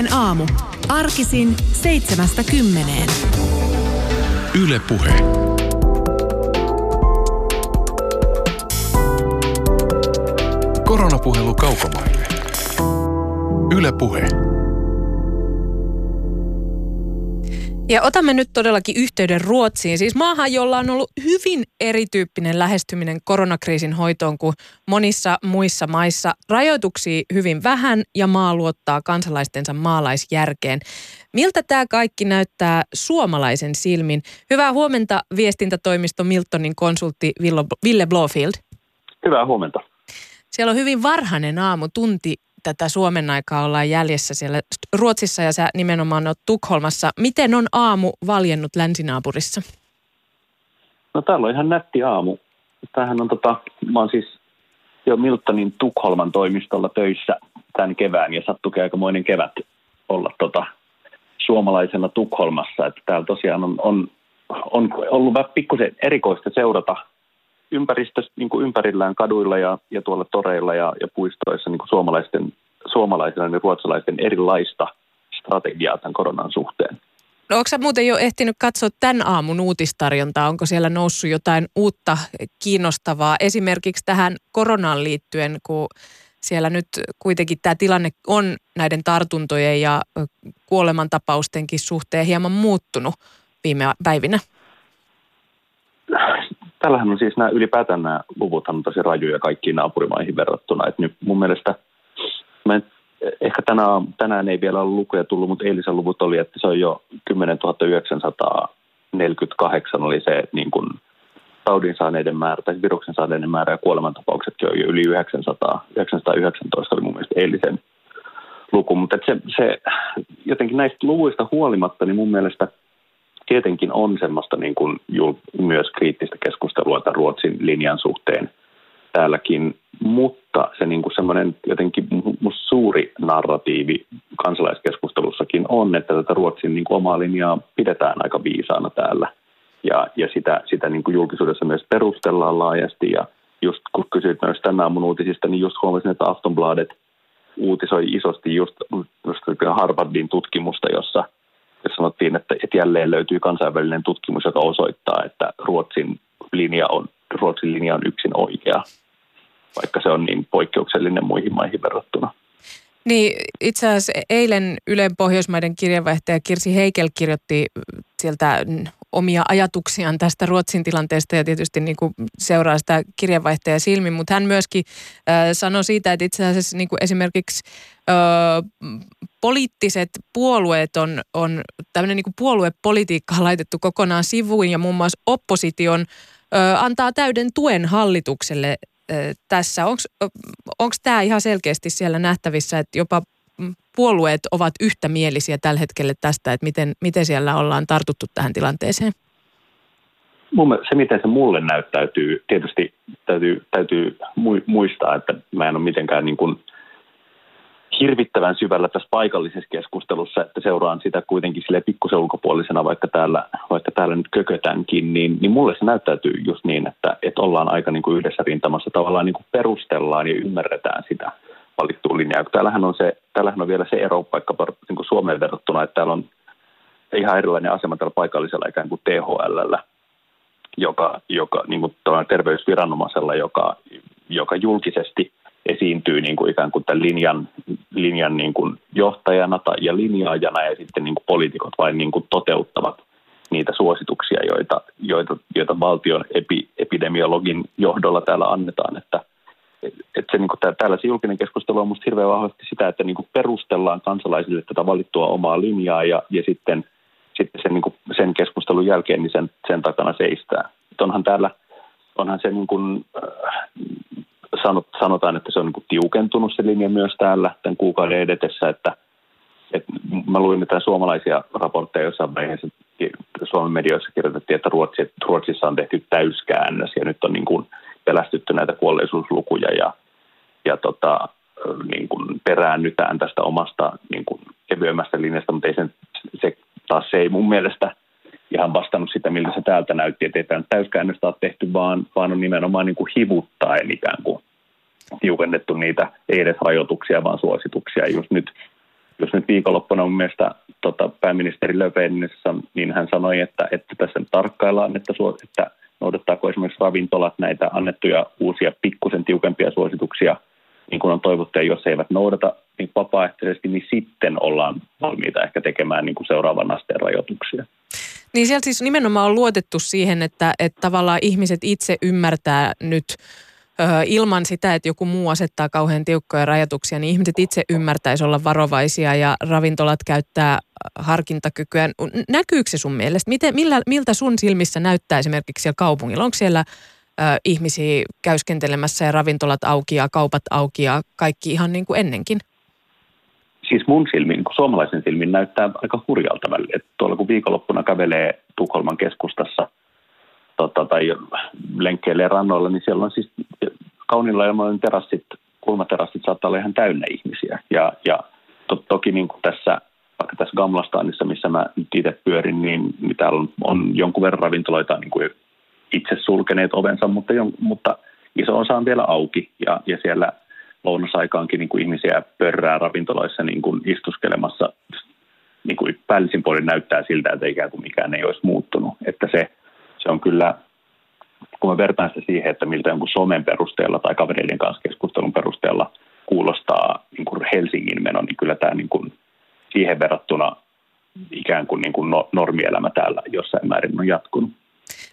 Ylepuheen aamu. Arkisin seitsemästä kymmeneen. Yle Puhe. Koronapuhelu kaukomaille. Yle Puhe. Ja otamme nyt todellakin yhteyden Ruotsiin, siis maahan, jolla on ollut hyvin erityyppinen lähestyminen koronakriisin hoitoon kuin monissa muissa maissa. Rajoituksia hyvin vähän ja maa luottaa kansalaistensa maalaisjärkeen. Miltä tämä kaikki näyttää suomalaisen silmin? Hyvää huomenta viestintätoimisto Miltonin konsultti Ville Blofield. Hyvää huomenta. Siellä on hyvin varhainen aamu, tunti tätä Suomen aikaa ollaan jäljessä siellä Ruotsissa ja sä nimenomaan oot Tukholmassa. Miten on aamu valjennut länsinaapurissa? No täällä on ihan nätti aamu. Tämähän on tota, mä oon siis jo Miltonin Tukholman toimistolla töissä tämän kevään ja sattukin aikamoinen kevät olla tota, suomalaisena Tukholmassa. Että täällä tosiaan on, on, on ollut vähän pikkusen erikoista seurata ympäristössä niin kuin ympärillään kaduilla ja, ja tuolla toreilla ja, ja puistoissa niin kuin suomalaisten, suomalaisten ja ruotsalaisten erilaista strategiaa tämän koronan suhteen. No onko sä muuten jo ehtinyt katsoa tämän aamun uutistarjontaa? Onko siellä noussut jotain uutta kiinnostavaa esimerkiksi tähän koronaan liittyen, kun siellä nyt kuitenkin tämä tilanne on näiden tartuntojen ja kuolemantapaustenkin suhteen hieman muuttunut viime päivinä? tällähän on siis nämä ylipäätään nämä luvut on tosi rajuja kaikkiin naapurimaihin verrattuna. Et nyt mun mielestä mä ehkä tänään, tänään ei vielä ole lukuja tullut, mutta eilisen luvut oli, että se on jo 10 948 oli se niin kuin taudin saaneiden määrä tai viruksen saaneiden määrä ja kuolemantapauksetkin on jo yli 900. 919 oli mun mielestä eilisen luku, mutta se, se jotenkin näistä luvuista huolimatta, niin mun mielestä – tietenkin on semmoista niin kuin myös kriittistä keskustelua tämän Ruotsin linjan suhteen täälläkin, mutta se niin kuin semmoinen jotenkin suuri narratiivi kansalaiskeskustelussakin on, että tätä Ruotsin niin kuin omaa linjaa pidetään aika viisaana täällä. Ja, ja sitä, sitä niin kuin julkisuudessa myös perustellaan laajasti. Ja just kun kysyit myös tänään aamun uutisista, niin just huomasin, että Aftonbladet uutisoi isosti just, just Harvardin tutkimusta, jossa – ja sanottiin, että, että jälleen löytyy kansainvälinen tutkimus, joka osoittaa, että Ruotsin linja on, Ruotsin linja on yksin oikea, vaikka se on niin poikkeuksellinen muihin maihin verrattuna. Niin, itse asiassa eilen Ylen Pohjoismaiden kirjeenvaihtaja Kirsi Heikel kirjoitti sieltä omia ajatuksiaan tästä Ruotsin tilanteesta ja tietysti niin kuin seuraa sitä kirjeenvaihtajaa silmin, mutta hän myöskin äh, sanoi siitä, että itse asiassa niin kuin esimerkiksi äh, poliittiset puolueet on, on tämmöinen niin kuin puoluepolitiikka laitettu kokonaan sivuun ja muun muassa opposition äh, antaa täyden tuen hallitukselle tässä. Onko tämä ihan selkeästi siellä nähtävissä, että jopa puolueet ovat yhtämielisiä tällä hetkellä tästä, että miten, miten siellä ollaan tartuttu tähän tilanteeseen? Se, miten se mulle näyttäytyy, tietysti täytyy, täytyy muistaa, että mä en ole mitenkään niin kuin hirvittävän syvällä tässä paikallisessa keskustelussa, että seuraan sitä kuitenkin sille pikkusen ulkopuolisena, vaikka täällä, vaikka täällä nyt kökötänkin, niin, niin mulle se näyttäytyy just niin, että, että ollaan aika niin kuin yhdessä rintamassa, tavallaan niin kuin perustellaan ja ymmärretään sitä valittua linjaa. Täällähän on, se, täällähän on vielä se ero vaikka niin kuin Suomeen verrattuna, että täällä on ihan erilainen asema tällä paikallisella ikään kuin THL, joka, joka niin kuin terveysviranomaisella, joka, joka julkisesti esiintyy niin kuin ikään kuin tämän linjan, linjan niin kuin johtajana tai, ja linjaajana ja sitten niin kuin poliitikot vain niin kuin toteuttavat niitä suosituksia, joita, joita, joita valtion epi, epidemiologin johdolla täällä annetaan, että että se, niin kuin, täällä se julkinen keskustelu on minusta hirveän vahvasti sitä, että niin kuin perustellaan kansalaisille tätä valittua omaa linjaa ja, ja sitten, sitten sen, niin kuin, sen keskustelun jälkeen niin sen, sen takana seistää. Et onhan täällä, onhan se niin kuin, äh, sanot, sanotaan, että se on niin kuin tiukentunut se linja myös täällä tämän kuukauden edetessä, että et mä luin mitään suomalaisia raportteja jossain vaiheessa, Suomen medioissa kirjoitettiin, että Ruotsi, Ruotsissa on tehty täyskäännös ja nyt on niin kuin pelästytty näitä kuolleisuuslukuja ja, ja tota, niin kuin peräännytään tästä omasta niin kuin kevyemmästä linjasta, mutta ei sen, se taas se ei mun mielestä ihan vastannut sitä, miltä se täältä näytti, että ei tämä täyskäännöstä ole tehty, vaan, vaan on nimenomaan niin kuin hivuttaen ikään kuin tiukennettu niitä, ei edes rajoituksia, vaan suosituksia. Just nyt, jos nyt viikonloppuna mun mielestä tota, pääministeri Löfvenissa, niin hän sanoi, että, että tässä tarkkaillaan, että, että noudattaako esimerkiksi ravintolat näitä annettuja uusia pikkusen tiukempia suosituksia, niin kuin on toivottu, ja jos he eivät noudata niin vapaaehtoisesti, niin sitten ollaan valmiita ehkä tekemään niin kuin seuraavan asteen rajoituksia. Niin sieltä siis nimenomaan on luotettu siihen, että, että tavallaan ihmiset itse ymmärtää nyt ilman sitä, että joku muu asettaa kauhean tiukkoja rajoituksia, niin ihmiset itse ymmärtäisi olla varovaisia ja ravintolat käyttää harkintakykyä. Näkyykö se sun mielestä? Miten, millä, miltä sun silmissä näyttää esimerkiksi siellä kaupungilla? Onko siellä ö, ihmisiä käyskentelemässä ja ravintolat auki ja kaupat auki ja kaikki ihan niin kuin ennenkin? siis mun silmin, suomalaisen silmin näyttää aika hurjalta välillä. Tuolla kun viikonloppuna kävelee Tukholman keskustassa tota, tai lenkkeilee rannoilla, niin siellä on siis kauniilla ilmoinen terassit, kulmaterassit saattaa olla ihan täynnä ihmisiä. Ja, ja to, toki niin kuin tässä, vaikka tässä Gamlastanissa, missä mä nyt itse pyörin, niin, niin täällä on, on jonkun verran ravintoloita niin kuin itse sulkeneet ovensa, mutta, mutta iso osa on vielä auki ja, ja siellä – lounasaikaankin niin kuin ihmisiä pörrää ravintoloissa niin kuin istuskelemassa. Niin kuin päällisin puolin näyttää siltä, että ikään kuin mikään ei olisi muuttunut. Että se, se on kyllä, kun mä vertaan sitä siihen, että miltä jonkun somen perusteella tai kavereiden kanssa keskustelun perusteella kuulostaa niin kuin Helsingin meno, niin kyllä tämä niin kuin siihen verrattuna ikään kuin, niin kuin no, normielämä täällä jossain määrin on jatkunut.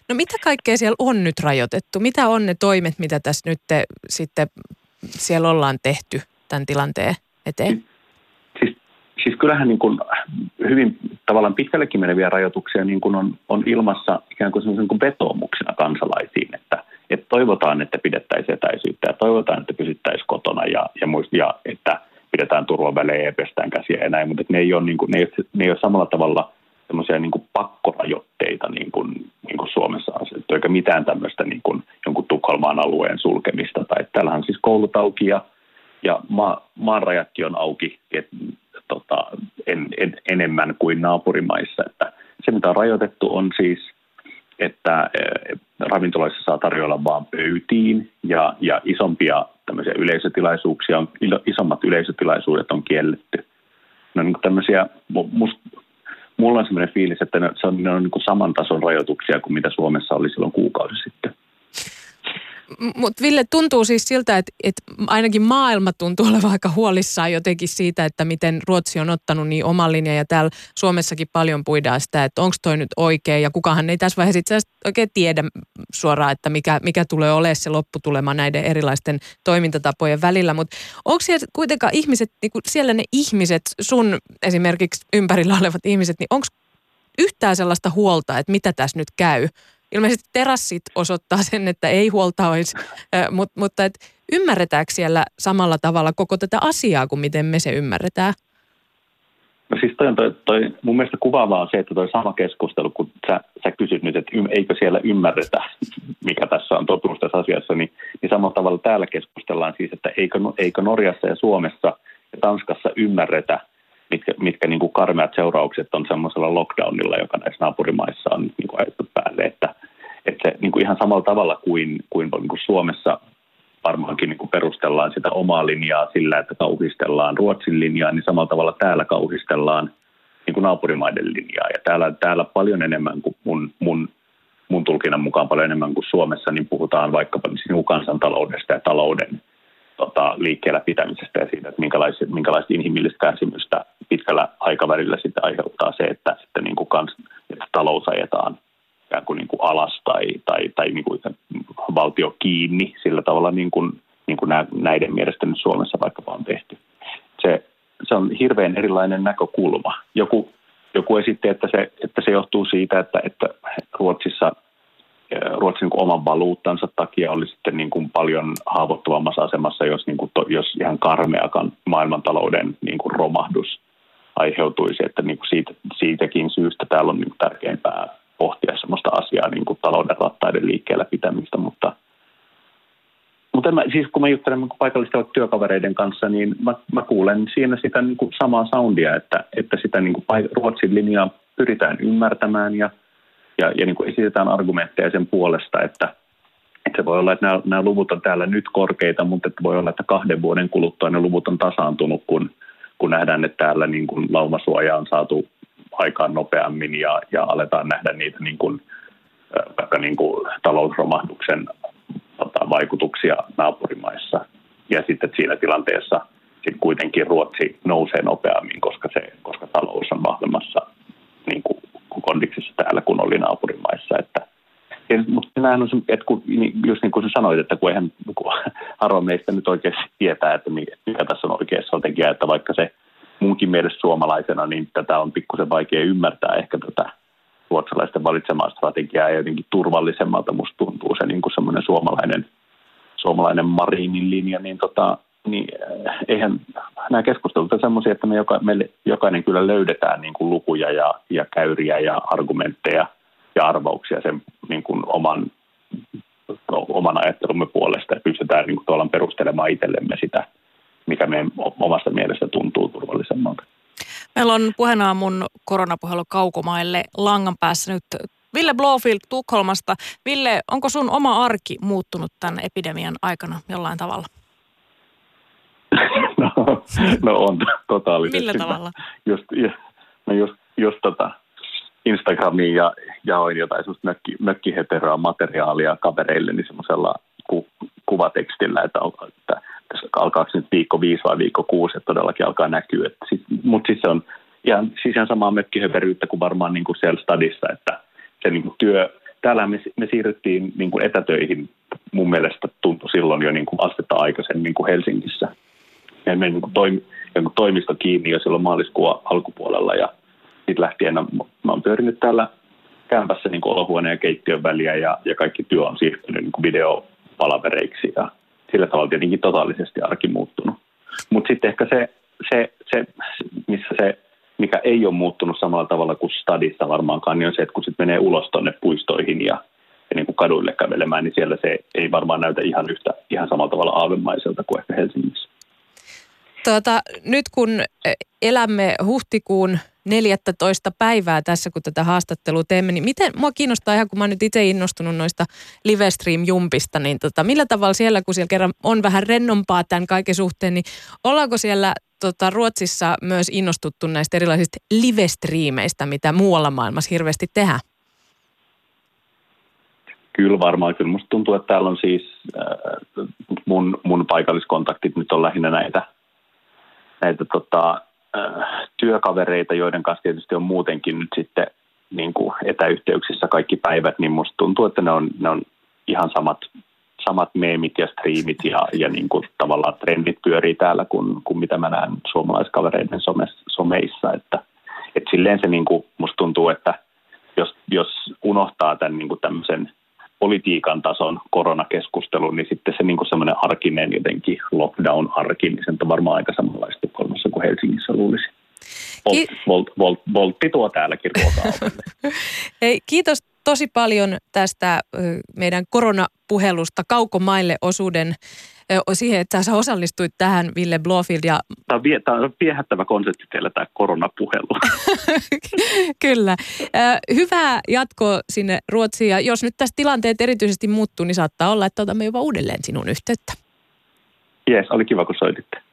No mitä kaikkea siellä on nyt rajoitettu? Mitä on ne toimet, mitä tässä nyt te, sitten siellä ollaan tehty tämän tilanteen eteen? Siis, kyllähän niin kuin hyvin tavallaan pitkällekin meneviä rajoituksia niin kuin on, on ilmassa ikään kuin semmoisen kuin vetoomuksena kansalaisiin, että, että toivotaan, että pidettäisiin etäisyyttä ja toivotaan, että pysyttäisiin kotona ja, ja, muist, ja että pidetään turvavälejä ja pestään käsiä ja näin, mutta ne ei ole, niin kuin, ne ei, ne ei ole samalla tavalla semmoisia niin pakkorajoitteita niin kuin, niin kuin Suomessa asetettu, eikä mitään tämmöistä niin kuin jonkun Tukholmaan alueen sulkemista. Tai täällähän siis koulut auki ja, ja maa, maanrajatkin on auki et, tota, en, en, enemmän kuin naapurimaissa. Että se, mitä on rajoitettu, on siis, että e, ravintoloissa saa tarjoilla vain pöytiin ja, ja isompia tämmöisiä yleisötilaisuuksia, on, isommat yleisötilaisuudet on kielletty. No niin tämmöisiä, musta mulla on sellainen fiilis, että ne, se on, ne on niin saman tason rajoituksia kuin mitä Suomessa oli silloin kuukausi sitten. Mutta Ville, tuntuu siis siltä, että, että ainakin maailma tuntuu olevan aika huolissaan jotenkin siitä, että miten Ruotsi on ottanut niin oman linjan ja täällä Suomessakin paljon puidaan sitä, että onko toi nyt oikein ja kukahan ei tässä vaiheessa itse asiassa oikein tiedä suoraan, että mikä, mikä tulee olemaan se lopputulema näiden erilaisten toimintatapojen välillä, mutta onko siellä kuitenkaan ihmiset, niin siellä ne ihmiset, sun esimerkiksi ympärillä olevat ihmiset, niin onko yhtään sellaista huolta, että mitä tässä nyt käy? Ilmeisesti terassit osoittaa sen, että ei huolta olisi, mutta, mutta et ymmärretäänkö siellä samalla tavalla koko tätä asiaa kuin miten me se ymmärretään? No siis toi, toi, toi, mun mielestä kuvaavaa on se, että toi sama keskustelu, kun sä, sä kysyt nyt, että eikö siellä ymmärretä, mikä tässä on totuus tässä asiassa, niin, niin samalla tavalla täällä keskustellaan siis, että eikö, eikö Norjassa ja Suomessa ja Tanskassa ymmärretä, mitkä, mitkä niin kuin karmeat seuraukset on semmoisella lockdownilla, joka näissä naapurimaissa on niin kuin ajettu päälle, että, että se niin kuin ihan samalla tavalla kuin, kuin, niin kuin Suomessa varmaankin niin kuin perustellaan sitä omaa linjaa sillä, että kauhistellaan Ruotsin linjaa, niin samalla tavalla täällä kauhistellaan niin kuin naapurimaiden linjaa. Ja täällä, täällä paljon enemmän kuin mun, mun, mun tulkinnan mukaan paljon enemmän kuin Suomessa, niin puhutaan vaikkapa niin kansantaloudesta ja talouden tota, liikkeellä pitämisestä ja siitä, että minkälaista, minkälaista inhimillistä kärsimystä pitkällä aikavälillä sitten aiheuttaa se, että sitten niin kuin kans, että talous ajetaan ikään kuin, niin kuin alas tai, tai, tai niin kuin valtio kiinni sillä tavalla, niin kuin, niin kuin näiden mielestä nyt Suomessa vaikkapa on tehty. Se, se on hirveän erilainen näkökulma. Joku, joku esitti, että se, että se johtuu siitä, että, että Ruotsissa – Ruotsin niin oman valuuttansa takia oli sitten niin kuin paljon haavoittuvammassa asemassa, jos, niin kuin to, jos ihan karmeakan maailmantalouden niin kuin romahdus aiheutuisi. Että niin kuin siitä, siitäkin syystä täällä on niin kuin tärkeämpää pohtia sellaista asiaa niin kuin talouden rattaiden liikkeellä pitämistä, mutta mutta mä, siis kun mä juttelen paikallisten työkavereiden kanssa, niin mä, mä kuulen siinä sitä niin kuin samaa soundia, että, että sitä niin kuin Ruotsin linjaa pyritään ymmärtämään ja – ja, ja niin kuin esitetään argumentteja sen puolesta, että, että se voi olla, että nämä, nämä luvut on täällä nyt korkeita, mutta että voi olla, että kahden vuoden kuluttua ne luvut on tasaantunut, kun, kun kun nähdään, että täällä niin kuin laumasuoja on saatu aikaan nopeammin ja, ja aletaan nähdä niitä niin kuin, vaikka niin kuin talousromahduksen tota, vaikutuksia naapurimaissa. Ja sitten siinä tilanteessa sitten kuitenkin Ruotsi nousee nopeammin, koska, se, koska talous on vahvemmassa niin kuin kondiksessa täällä kuin oli naapurimaissa. Että, ja, mutta näin on se, että kun, niin, just niin kuin sä sanoit, että kun eihän kun harva meistä nyt oikeasti tietää, että mikä tässä on oikeassa tekijä, että vaikka se munkin mielestä suomalaisena, niin tätä on pikkusen vaikea ymmärtää ehkä tätä ruotsalaisten valitsemaa strategiaa ja jotenkin turvallisemmalta musta tuntuu se niin kuin semmoinen suomalainen, suomalainen Marinin linja, niin, tota, niin äh, eihän nämä keskustelut on semmoisia, että me joka, meille jokainen kyllä löydetään niin kuin lukuja ja, ja käyriä ja argumentteja ja arvauksia sen niin kuin oman, oman ajattelumme puolesta ja pystytään niin kuin perustelemaan itsellemme sitä, mikä meidän omasta mielestä tuntuu turvallisemmalta. Meillä on puheenaamun koronapuhelu kaukomaille langan päässä nyt Ville Blofield Tukholmasta. Ville, onko sun oma arki muuttunut tämän epidemian aikana jollain tavalla? No, no on totaalisesti. Millä tavalla? Just, no just, just tota Instagramiin ja jaoin jotain semmoista mökki, mökkiheteroa materiaalia kavereille niin semmoisella ku, kuvatekstillä, että, että alkaako nyt viikko viisi vai viikko kuusi, että todellakin alkaa näkyä. Sit, mutta siis se on ihan, siis ihan samaa mökkihöperyyttä kuin varmaan niin kuin siellä stadissa, että se niin kuin työ, täällä me, me siirryttiin niin kuin etätöihin mun mielestä tuntui silloin jo niin kuin astetta aikaisemmin niin kuin Helsingissä. Me niin kuin toimi, niin kuin toimisto kiinni jo silloin maaliskuun alkupuolella ja sitten lähtien mä oon pyörinyt täällä kämpässä niin olohuoneen ja keittiön väliä ja, ja kaikki työ on siirtynyt niin kuin videopalavereiksi ja sillä tavalla tietenkin totaalisesti arki muuttunut. Mutta sitten ehkä se, se, se, missä se, mikä ei ole muuttunut samalla tavalla kuin stadissa varmaankaan, niin on se, että kun sitten menee ulos tuonne puistoihin ja, ja niin kuin kaduille kävelemään, niin siellä se ei varmaan näytä ihan yhtä, ihan samalla tavalla aavemaiselta kuin ehkä Helsingissä. Tuota, nyt kun elämme huhtikuun 14 päivää tässä, kun tätä haastattelua teemme, niin miten, mua kiinnostaa ihan, kun mä oon nyt itse innostunut noista livestream-jumpista, niin tota, millä tavalla siellä, kun siellä kerran on vähän rennompaa tämän kaiken suhteen, niin ollaanko siellä tota, Ruotsissa myös innostuttu näistä erilaisista livestreameistä, mitä muualla maailmassa hirveästi tehdään? Kyllä varmaan. Kyllä musta tuntuu, että täällä on siis äh, mun, mun paikalliskontaktit nyt on lähinnä näitä, näitä tota, äh, työkavereita, joiden kanssa tietysti on muutenkin nyt sitten niin kuin etäyhteyksissä kaikki päivät, niin musta tuntuu, että ne on, ne on ihan samat, samat meemit ja striimit ja, ja niin kuin tavallaan trendit pyörii täällä kuin, kuin mitä mä näen suomalaiskavereiden some, someissa. Että, että silleen se niin kuin, musta tuntuu, että jos, jos unohtaa tämän niin kuin tämmöisen politiikan tason koronakeskustelun, niin sitten se niin semmoinen arkinen jotenkin lockdown-arki, niin se on varmaan aika samanlaista Tukholmassa kuin Helsingissä luulisi. Volt, volt, volt, voltti tuo täälläkin ruokaa. Hei, kiitos tosi paljon tästä meidän koronapuhelusta Kaukomaille osuuden siihen, että sä osallistuit tähän, Ville Blofield. Ja... Tämä on, vie, tämä on viehättävä konsepti teillä tämä koronapuhelu. Kyllä. Hyvää jatkoa sinne Ruotsiin ja jos nyt tässä tilanteet erityisesti muuttuu, niin saattaa olla, että otamme jopa uudelleen sinun yhteyttä. Jees, oli kiva kun soititte.